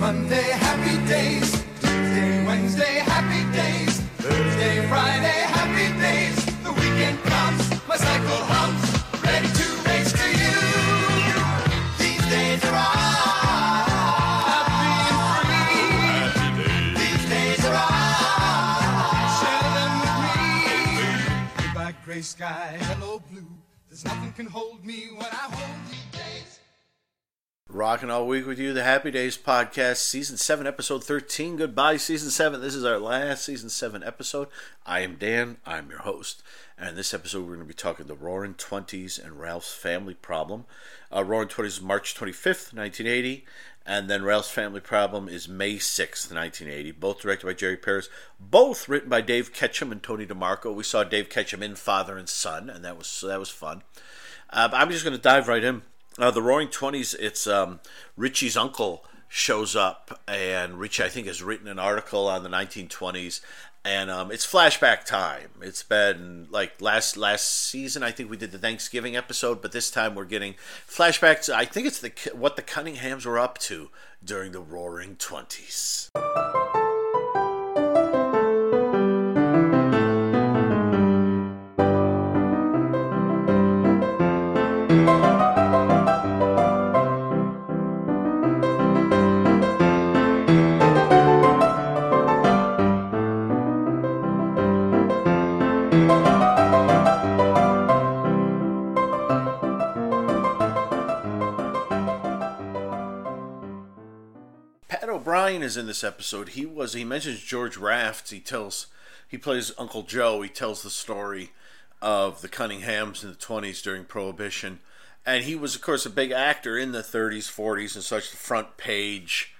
Monday, happy days. Tuesday, Wednesday, happy days. Thursday, Friday, happy days. The weekend comes, my cycle hums, ready to race to you. These days are all gray sky, hello blue. There's nothing can hold me when I hold you. Rocking all week with you, the Happy Days podcast, season 7, episode 13. Goodbye, season 7. This is our last season 7 episode. I am Dan, I'm your host. And in this episode, we're going to be talking the Roaring Twenties and Ralph's Family Problem. Uh, Roaring Twenties March 25th, 1980. And then Ralph's Family Problem is May 6th, 1980. Both directed by Jerry Paris. Both written by Dave Ketchum and Tony DeMarco. We saw Dave Ketchum in Father and Son, and that was so that was fun. Uh, I'm just going to dive right in. Uh, the Roaring Twenties. It's um, Richie's uncle shows up, and Richie, I think, has written an article on the 1920s, and um, it's flashback time. It's been like last last season. I think we did the Thanksgiving episode, but this time we're getting flashbacks. I think it's the what the Cunninghams were up to during the Roaring Twenties. Is in this episode. He was he mentions George Raft. He tells he plays Uncle Joe. He tells the story of the Cunninghams in the twenties during Prohibition, and he was of course a big actor in the thirties, forties, and such. The front page.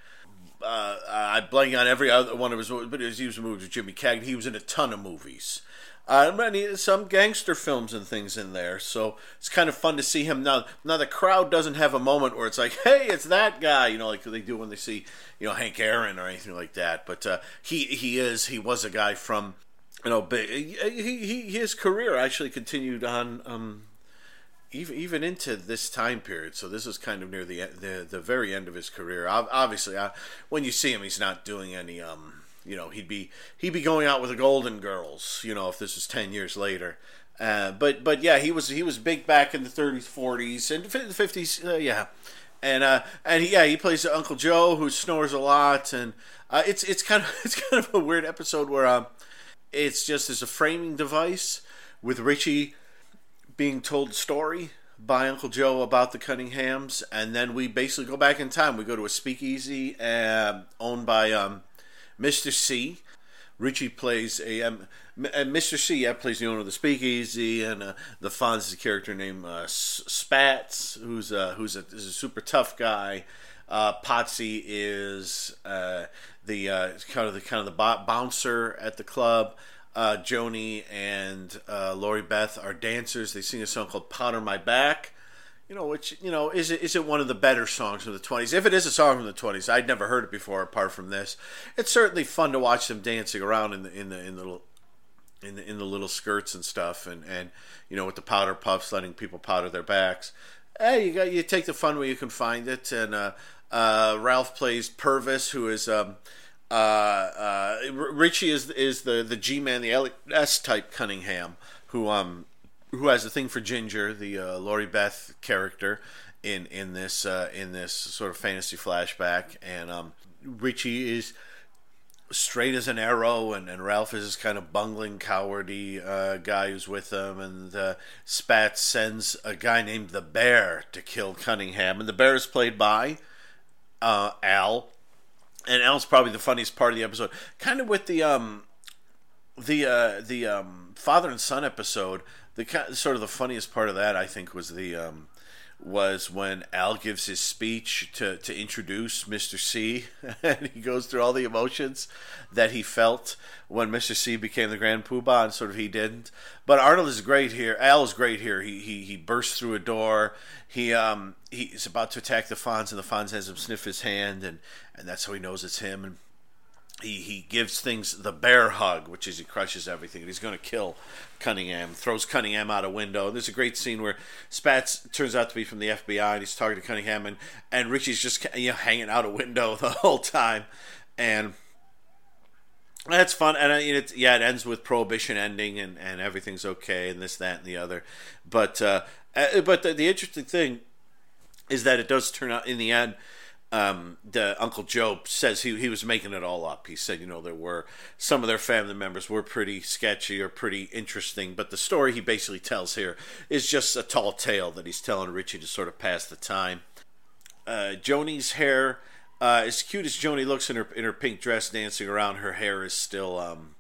Uh, I blank on every other one of his movies, but he was in movies with Jimmy Cagney. He was in a ton of movies. Uh, and he, some gangster films and things in there, so it's kind of fun to see him now. Now the crowd doesn't have a moment where it's like, "Hey, it's that guy," you know, like they do when they see, you know, Hank Aaron or anything like that. But uh, he he is he was a guy from, you know, big, he, he his career actually continued on um, even even into this time period. So this is kind of near the the, the very end of his career. Obviously, uh, when you see him, he's not doing any. Um, you know, he'd be he'd be going out with the Golden Girls. You know, if this was ten years later. Uh, but but yeah, he was he was big back in the 30s, 40s, and the 50s. Uh, yeah, and uh, and he, yeah, he plays Uncle Joe who snores a lot, and uh, it's it's kind of it's kind of a weird episode where um, it's just as a framing device with Richie being told a story by Uncle Joe about the Cunninghams, and then we basically go back in time. We go to a speakeasy uh, owned by um, Mr. C. Richie plays a um, M- uh, Mr. C. Yeah, plays the owner of the speakeasy, and uh, the Fonz is a character named uh, Spats, who's a, who's a, a super tough guy. Uh, Potsy is uh, the uh, kind of the kind of the bo- bouncer at the club. Uh, Joanie and uh, Lori Beth are dancers. They sing a song called "Powder My Back." You know, which you know is it is it one of the better songs from the twenties? If it is a song from the twenties, I'd never heard it before. Apart from this, it's certainly fun to watch them dancing around in the in the in the little in the, in the little skirts and stuff, and and you know with the powder puffs, letting people powder their backs. Hey, you got you take the fun where you can find it, and uh, uh, Ralph plays Purvis, who is. Um, uh, uh, Richie is is the the G man, the LS type Cunningham, who um who has a thing for Ginger, the uh, Lori Beth character in in this uh, in this sort of fantasy flashback, and um, Richie is straight as an arrow, and, and Ralph is this kind of bungling, cowardy uh, guy who's with them, and uh, Spats sends a guy named the Bear to kill Cunningham, and the Bear is played by uh, Al, and Al's probably the funniest part of the episode, kind of with the um the uh, the um, father and son episode. The sort of the funniest part of that, I think, was the um, was when Al gives his speech to, to introduce Mr. C, and he goes through all the emotions that he felt when Mr. C became the Grand Poobah, and sort of he didn't. But Arnold is great here. Al is great here. He he, he bursts through a door. He um he's about to attack the Fonz, and the Fonz has him sniff his hand, and, and that's how he knows it's him. And he, he gives things the bear hug, which is he crushes everything. He's going to kill Cunningham, throws Cunningham out a window. And There's a great scene where Spats turns out to be from the FBI, and he's talking to Cunningham, and, and Richie's just you know hanging out a window the whole time, and that's fun. And it, yeah, it ends with prohibition ending, and, and everything's okay, and this, that, and the other. But uh, uh but the, the interesting thing is that it does turn out in the end um, the Uncle Joe says he he was making it all up. He said, you know, there were some of their family members were pretty sketchy or pretty interesting, but the story he basically tells here is just a tall tale that he's telling Richie to sort of pass the time. Uh, Joanie's hair, uh, as cute as Joanie looks in her in her pink dress dancing around, her hair is still um,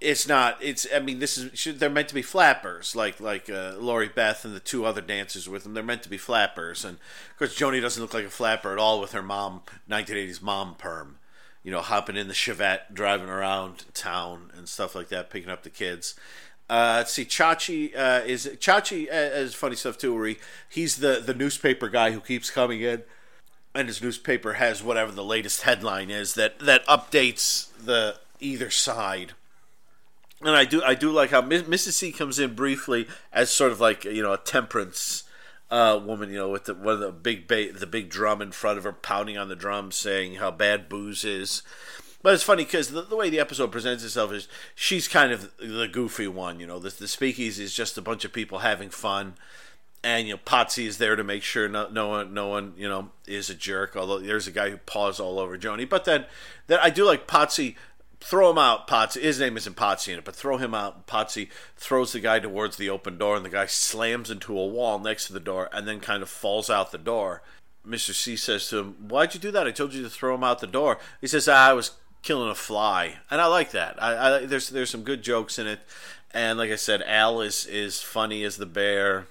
it's not it's i mean this is should, they're meant to be flappers like like uh, lori beth and the two other dancers with them. They're meant to be flappers. And of course joanie doesn't look like a flapper at all with her mom 1980s mom perm. You know hopping in the chevette driving around town and stuff like that picking up the kids. Uh, let's see, Chachi uh, is Chachi uh, is funny stuff too. Where he, he's the the newspaper guy who keeps coming in, and his newspaper has whatever the latest headline is that that updates the either side and I do I do like how Mrs. C comes in briefly as sort of like you know a temperance uh, woman, you know, with the one of the big ba- the big drum in front of her, pounding on the drum, saying how bad booze is. But it's funny because the, the, way the episode presents itself is she's kind of the goofy one. You know, the, the speakeasy is just a bunch of people having fun, and you know, Potsy is there to make sure no, no one, no one, you know, is a jerk. Although there's a guy who paws all over Joanie. But then, then I do like Potsy throw him out. Potsy, his name isn't Potsy in it, but throw him out. Potsy throws the guy towards the open door, and the guy slams into a wall next to the door, and then kind of falls out the door. Mr. C says to him, "Why'd you do that? I told you to throw him out the door." He says, ah, "I was killing a fly," and I like that. I, I there's there's some good jokes in it, and like I said, Al is is funny as the bear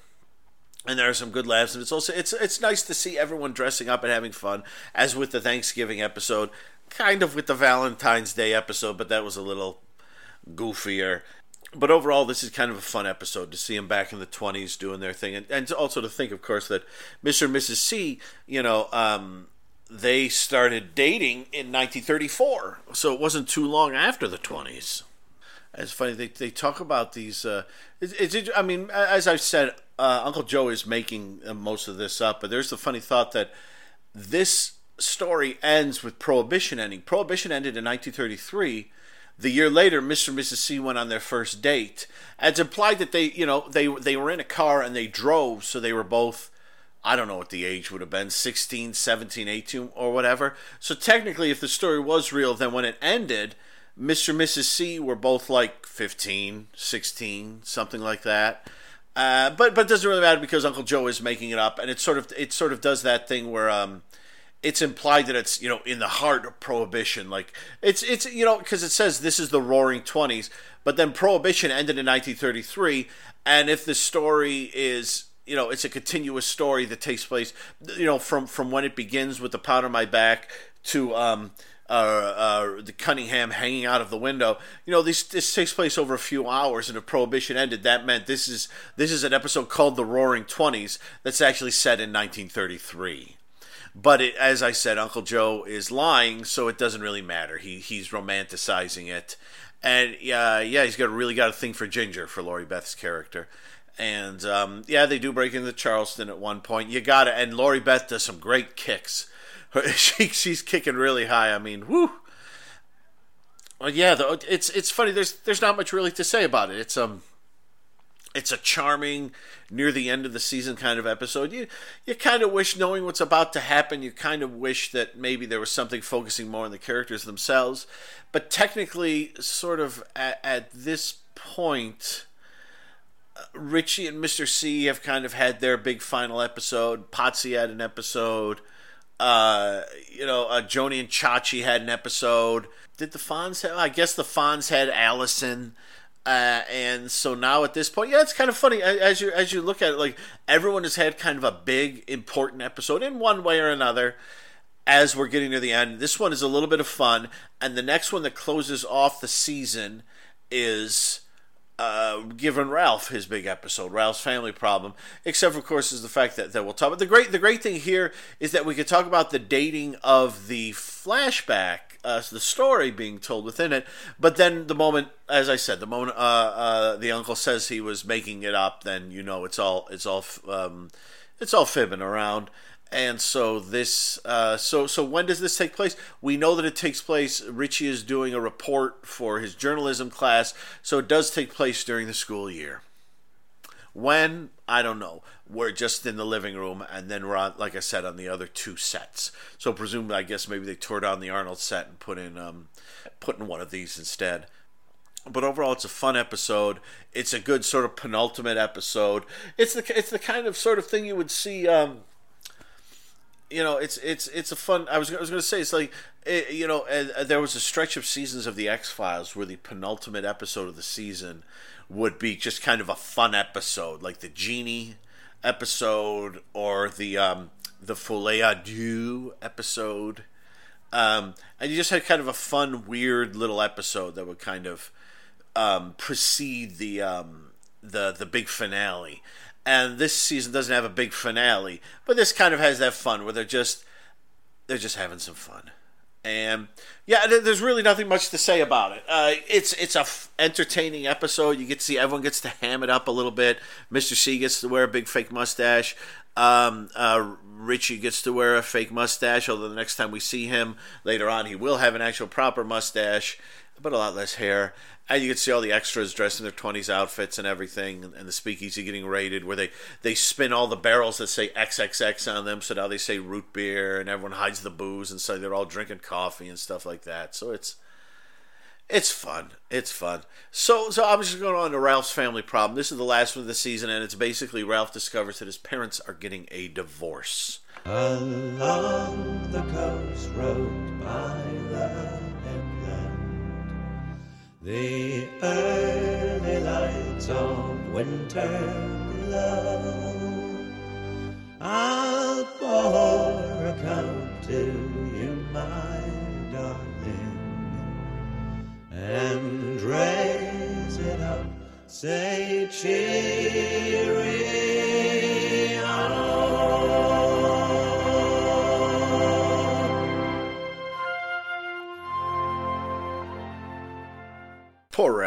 and there are some good laughs and it's also it's it's nice to see everyone dressing up and having fun as with the thanksgiving episode kind of with the Valentine's Day episode, but that was a little goofier. But overall, this is kind of a fun episode to see them back in the 20s doing their thing. And, and also to think, of course, that Mr. and Mrs. C, you know, um, they started dating in 1934. So it wasn't too long after the 20s. It's funny, they, they talk about these. Uh, it's, it's, I mean, as I've said, uh, Uncle Joe is making uh, most of this up, but there's the funny thought that this story ends with Prohibition ending. Prohibition ended in 1933. The year later, Mr. and Mrs. C went on their first date. It's implied that they, you know, they they were in a car and they drove, so they were both, I don't know what the age would have been, 16, 17, 18, or whatever. So technically, if the story was real, then when it ended, Mr. and Mrs. C were both like 15, 16, something like that. Uh, but but it doesn't really matter because Uncle Joe is making it up, and it sort of it sort of does that thing where um, it's implied that it's you know in the heart of prohibition like it's it's you know because it says this is the roaring 20s but then prohibition ended in 1933 and if the story is you know it's a continuous story that takes place you know from from when it begins with the powder my back to um uh, uh, the Cunningham hanging out of the window. You know, this this takes place over a few hours, and if Prohibition ended, that meant this is this is an episode called the Roaring Twenties that's actually set in 1933. But it, as I said, Uncle Joe is lying, so it doesn't really matter. He he's romanticizing it, and yeah, yeah, he's got really got a thing for Ginger for Lori Beth's character. And um, yeah, they do break into Charleston at one point. You got to, and Lori Beth does some great kicks. She, she's kicking really high. I mean, whoo. Well, yeah, the, it's it's funny. There's there's not much really to say about it. It's um it's a charming near the end of the season kind of episode. You you kind of wish knowing what's about to happen, you kind of wish that maybe there was something focusing more on the characters themselves. But technically sort of at, at this point uh, Richie and Mr. C have kind of had their big final episode. Potsy had an episode. Uh, you know, uh, Joanie and Chachi had an episode. Did the Fonz have? I guess the Fonz had Allison. Uh, and so now at this point, yeah, it's kind of funny as you as you look at it. Like everyone has had kind of a big important episode in one way or another. As we're getting to the end, this one is a little bit of fun, and the next one that closes off the season is uh, giving Ralph his big episode, Ralph's family problem. Except, of course, is the fact that, that we'll talk. But the great the great thing here is that we could talk about the dating of the flashback uh, the story being told within it. But then the moment, as I said, the moment uh, uh, the uncle says he was making it up, then you know it's all it's all um, it's all fibbing around. And so this, uh, so so when does this take place? We know that it takes place. Richie is doing a report for his journalism class, so it does take place during the school year. When I don't know. We're just in the living room, and then we're on, like I said, on the other two sets. So presumably, I guess maybe they tore down the Arnold set and put in um, put in one of these instead. But overall, it's a fun episode. It's a good sort of penultimate episode. It's the it's the kind of sort of thing you would see. Um, you know, it's it's it's a fun. I was I was going to say it's like it, you know, uh, there was a stretch of seasons of the X Files where the penultimate episode of the season would be just kind of a fun episode, like the genie episode or the um, the Folie episode. Um, and you just had kind of a fun, weird little episode that would kind of um, precede the um, the the big finale. And this season doesn't have a big finale, but this kind of has that fun where they're just they're just having some fun. And yeah, there's really nothing much to say about it. Uh, it's it's a f- entertaining episode. You get to see everyone gets to ham it up a little bit. Mr. C gets to wear a big fake mustache. Um, uh, Richie gets to wear a fake mustache. Although the next time we see him later on, he will have an actual proper mustache, but a lot less hair. And you can see all the extras dressed in their 20s outfits and everything and the speakeasy getting raided where they they spin all the barrels that say xxx on them so now they say root beer and everyone hides the booze and so they're all drinking coffee and stuff like that. So it's it's fun. It's fun. So so i'm just going on to ralph's family problem. This is the last one of the season and it's basically ralph discovers that his parents are getting a divorce. Along the coast road by the the early lights of winter glow. I'll pour a cup to you, my darling, and raise it up, say cheery.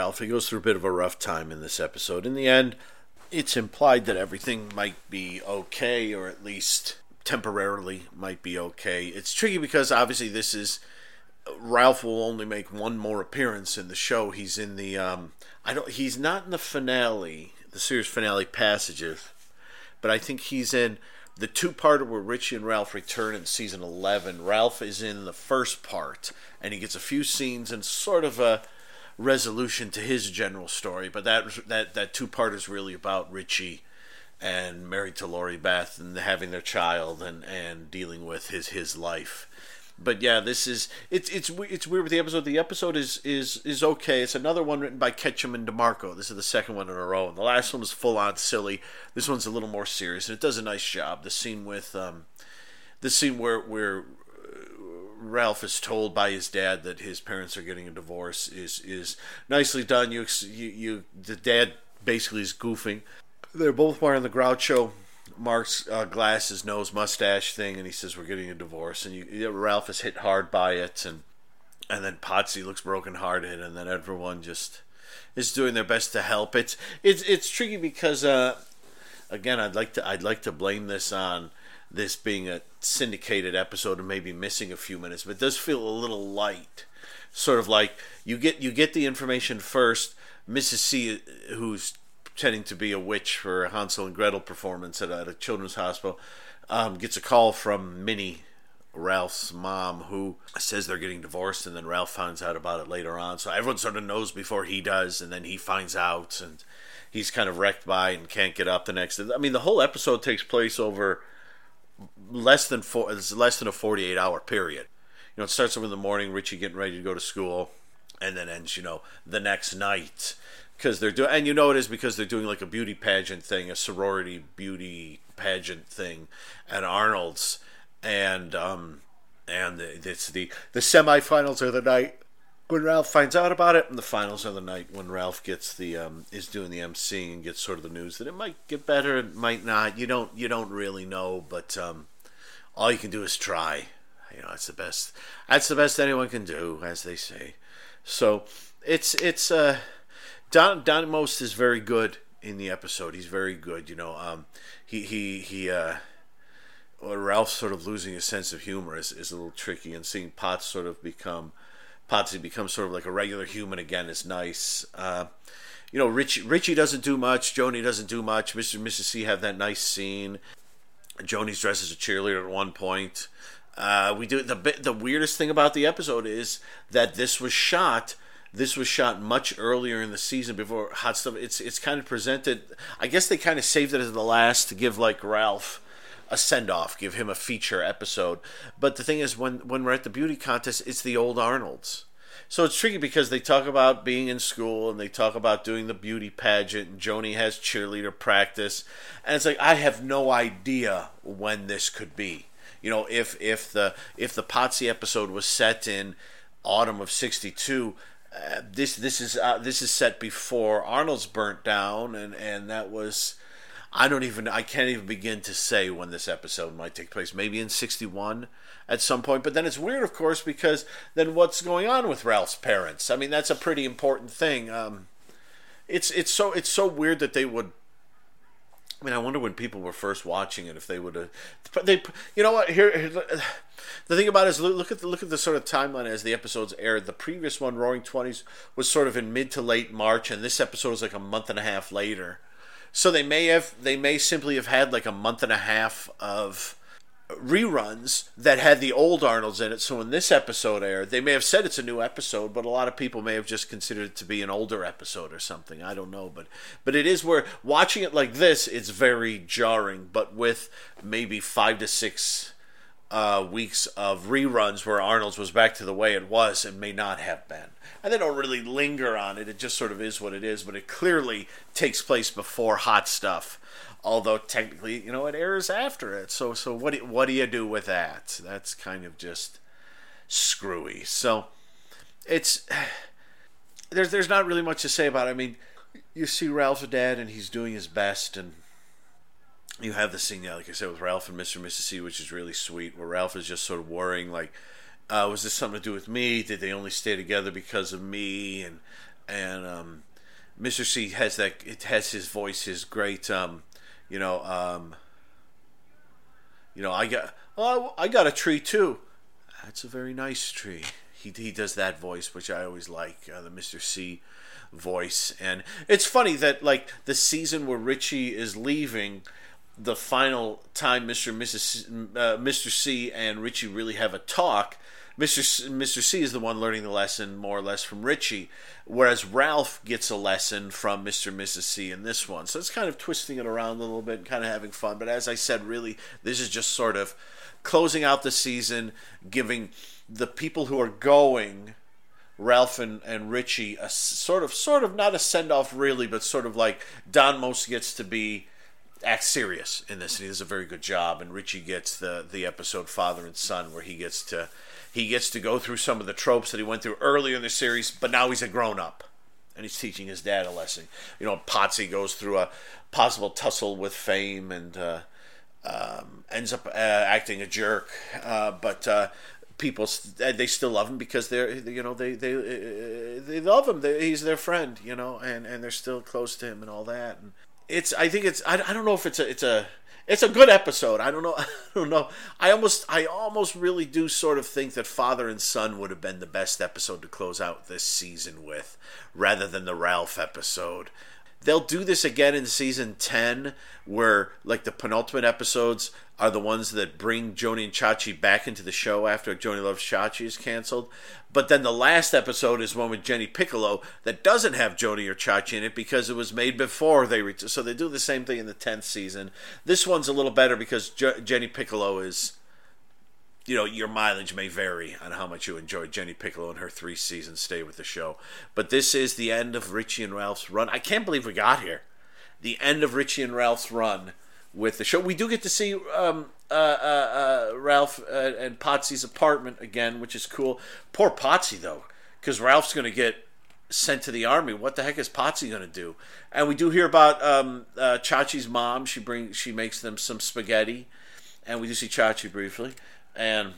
Ralph. He goes through a bit of a rough time in this episode. In the end, it's implied that everything might be okay, or at least temporarily might be okay. It's tricky because obviously this is Ralph will only make one more appearance in the show. He's in the um, I don't he's not in the finale, the series finale passages, but I think he's in the two part where Richie and Ralph return in season eleven. Ralph is in the first part, and he gets a few scenes and sort of a resolution to his general story. But that that that two part is really about Richie and married to Lori Beth and having their child and and dealing with his his life. But yeah, this is it's it's it's weird with the episode. The episode is is is okay. It's another one written by Ketchum and DeMarco. This is the second one in a row. And the last one was full on silly. This one's a little more serious, and it does a nice job. The scene with um, the scene where where Ralph is told by his dad that his parents are getting a divorce is is nicely done. You you, you the dad basically is goofing. They're both wearing the Groucho Marx uh, glasses, nose, mustache thing, and he says we're getting a divorce, and you, Ralph is hit hard by it, and and then Potsy looks brokenhearted, and then everyone just is doing their best to help. It's it's it's tricky because uh, again, I'd like to I'd like to blame this on this being a syndicated episode and maybe missing a few minutes, but does feel a little light. Sort of like you get you get the information first. Mrs. C, who's pretending to be a witch for a Hansel and Gretel performance at, at a children's hospital, um, gets a call from Minnie, Ralph's mom, who says they're getting divorced, and then Ralph finds out about it later on. So everyone sort of knows before he does, and then he finds out, and he's kind of wrecked by and can't get up the next. I mean, the whole episode takes place over less than four. It's less than a forty-eight hour period. You know, it starts up in the morning, Richie getting ready to go to school, and then ends, you know, the next night because they're doing, and you know it is because they're doing like a beauty pageant thing, a sorority beauty pageant thing at Arnold's, and um, and it's the the semifinals are the night when Ralph finds out about it, and the finals are the night when Ralph gets the um, is doing the MC and gets sort of the news that it might get better, it might not. You don't you don't really know, but um, all you can do is try. You know, that's the best. That's the best anyone can do, as they say. So it's it's uh, Don Don Most is very good in the episode. He's very good. You know, um, he he he. Uh, Ralph sort of losing his sense of humor is, is a little tricky, and seeing Potts sort of become Potsy become sort of like a regular human again is nice. Uh, you know, Richie Richie doesn't do much. Joanie doesn't do much. Mr. and Mrs. C have that nice scene. Joanie's dressed as a cheerleader at one point. Uh, we do the the weirdest thing about the episode is that this was shot. This was shot much earlier in the season before Hot Stuff. It's it's kind of presented. I guess they kind of saved it as the last to give like Ralph a send off, give him a feature episode. But the thing is, when when we're at the beauty contest, it's the old Arnolds. So it's tricky because they talk about being in school and they talk about doing the beauty pageant and Joanie has cheerleader practice and it's like I have no idea when this could be. You know, if if the if the Potsy episode was set in autumn of 62 uh, this this is uh, this is set before Arnold's burnt down and and that was I don't even I can't even begin to say when this episode might take place maybe in 61 at some point. But then it's weird, of course, because then what's going on with Ralph's parents? I mean, that's a pretty important thing. Um, it's it's so it's so weird that they would. I mean, I wonder when people were first watching it if they would have. They, you know what? Here, here, the thing about it is look at the look at the sort of timeline as the episodes aired. The previous one, Roaring Twenties, was sort of in mid to late March, and this episode is like a month and a half later. So they may have they may simply have had like a month and a half of reruns that had the old Arnolds in it. So when this episode aired, they may have said it's a new episode, but a lot of people may have just considered it to be an older episode or something. I don't know, but but it is where watching it like this, it's very jarring. But with maybe five to six uh, weeks of reruns where Arnold's was back to the way it was, and may not have been. And they don't really linger on it. It just sort of is what it is. But it clearly takes place before Hot Stuff although technically, you know, it airs after it. So so what do, what do you do with that? That's kind of just screwy. So it's there's there's not really much to say about it. I mean, you see Ralph's dad and he's doing his best and you have the scene, yeah, like I said, with Ralph and Mr. and Mrs. C, which is really sweet, where Ralph is just sort of worrying, like, uh, was this something to do with me? Did they only stay together because of me? And and um, Mr. C has that. It has his voice, his great um, you know, um, you know, I got, oh, I got a tree too. That's a very nice tree. He he does that voice, which I always like, uh, the Mister C voice, and it's funny that like the season where Richie is leaving, the final time Mister Mrs. Uh, Mr. C and Richie really have a talk Mr. C, Mr. C is the one learning the lesson more or less from Richie, whereas Ralph gets a lesson from Mr. and Mrs. C in this one. So it's kind of twisting it around a little bit and kind of having fun. But as I said, really, this is just sort of closing out the season, giving the people who are going. Ralph and, and Richie a sort of sort of not a send off really, but sort of like Don Most gets to be act serious in this, and he does a very good job. And Richie gets the the episode father and son, where he gets to he gets to go through some of the tropes that he went through earlier in the series, but now he's a grown up. And he's teaching his dad a lesson. You know, Potsy goes through a possible tussle with fame and uh, um, ends up uh, acting a jerk. Uh, but uh, people they still love him because they're you know they they uh, they love him. They, he's their friend, you know, and and they're still close to him and all that. And it's I think it's I, I don't know if it's a it's a it's a good episode. I don't know. I don't know. I almost, I almost really do sort of think that Father and Son would have been the best episode to close out this season with, rather than the Ralph episode. They'll do this again in season ten, where like the penultimate episodes are the ones that bring Joanie and Chachi back into the show after Joanie Loves Chachi is canceled. But then the last episode is one with Jenny Piccolo that doesn't have Joanie or Chachi in it because it was made before they so they do the same thing in the tenth season. This one's a little better because J- Jenny Piccolo is, you know, your mileage may vary on how much you enjoy Jenny Piccolo and her three season stay with the show. But this is the end of Richie and Ralph's run. I can't believe we got here. The end of Richie and Ralph's run with the show. We do get to see um, uh, uh, uh, Ralph uh, and Potsy's apartment again, which is cool. Poor Potsy though, because Ralph's going to get sent to the army. What the heck is Potsy going to do? And we do hear about um, uh, Chachi's mom. She brings she makes them some spaghetti, and we do see Chachi briefly, and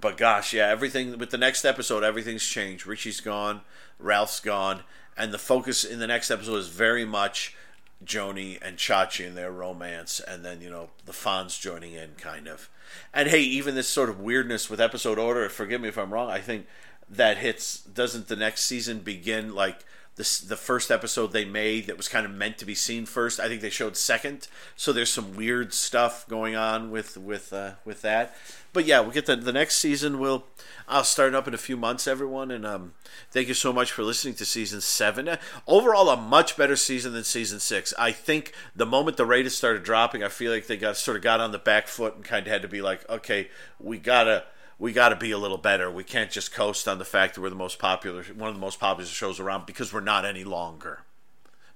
but gosh, yeah, everything with the next episode, everything's changed. Richie's gone, Ralph's gone, and the focus in the next episode is very much Joanie and Chachi and their romance, and then you know the Fonz joining in, kind of. And hey, even this sort of weirdness with episode order. Forgive me if I'm wrong. I think that hits. Doesn't the next season begin like? This, the first episode they made that was kind of meant to be seen first. I think they showed second, so there's some weird stuff going on with with uh, with that. But yeah, we'll get the the next season. We'll I'll start up in a few months, everyone, and um, thank you so much for listening to season seven. Uh, Overall, a much better season than season six. I think the moment the ratings started dropping, I feel like they got sort of got on the back foot and kind of had to be like, okay, we gotta we got to be a little better. We can't just coast on the fact that we're the most popular, one of the most popular shows around because we're not any longer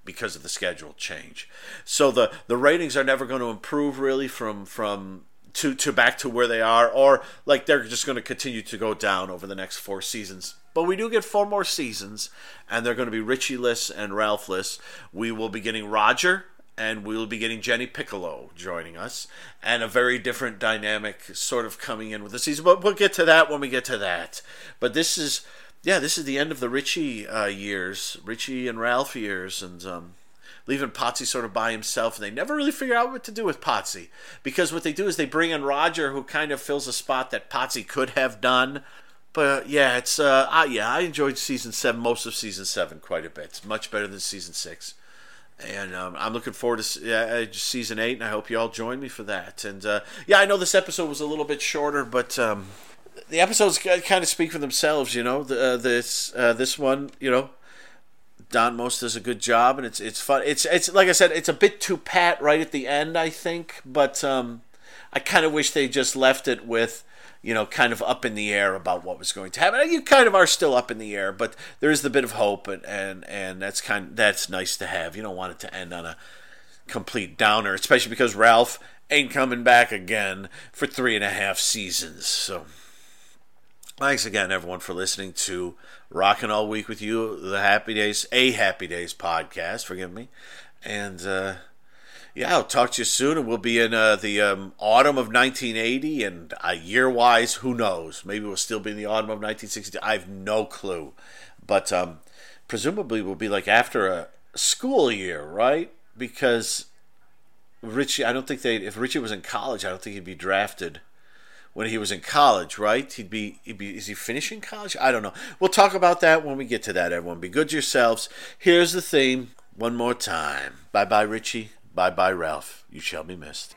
because of the schedule change. So the the ratings are never going to improve really from from to to back to where they are, or like they're just going to continue to go down over the next four seasons. But we do get four more seasons, and they're going to be Richie-less and Ralph-less. We will be getting Roger and we'll be getting Jenny Piccolo joining us, and a very different dynamic sort of coming in with the season. But we'll get to that when we get to that. But this is, yeah, this is the end of the Richie uh, years, Richie and Ralph years, and um, leaving Potsy sort of by himself. And they never really figure out what to do with Potsy because what they do is they bring in Roger, who kind of fills a spot that Potsy could have done. But yeah, it's uh, I, yeah, I enjoyed season seven, most of season seven, quite a bit. It's much better than season six and um, I'm looking forward to uh, season eight, and I hope you all join me for that. And uh, yeah, I know this episode was a little bit shorter, but um, the episodes kind of speak for themselves. You know, the, uh, this uh, this one, you know, Don Most does a good job, and it's it's fun. It's it's like I said, it's a bit too pat right at the end, I think, but um, I kind of wish they just left it with you know, kind of up in the air about what was going to happen. You kind of are still up in the air, but there is the bit of hope, and and and that's kind that's nice to have. You don't want it to end on a complete downer, especially because Ralph ain't coming back again for three and a half seasons. So. Thanks again, everyone, for listening to Rockin' All Week with You, the Happy Days, a Happy Days podcast, forgive me. And uh, yeah, I'll talk to you soon, and we'll be in uh, the um, autumn of 1980, and uh, year-wise, who knows? Maybe we'll still be in the autumn of 1960. I have no clue, but um, presumably we'll be like after a school year, right? Because Richie, I don't think they. If Richie was in college, I don't think he'd be drafted when he was in college, right? He'd be, he'd be, is he finishing college? I don't know. We'll talk about that when we get to that, everyone. Be good to yourselves. Here's the theme one more time. Bye bye, Richie. Bye bye, Ralph. You shall be missed.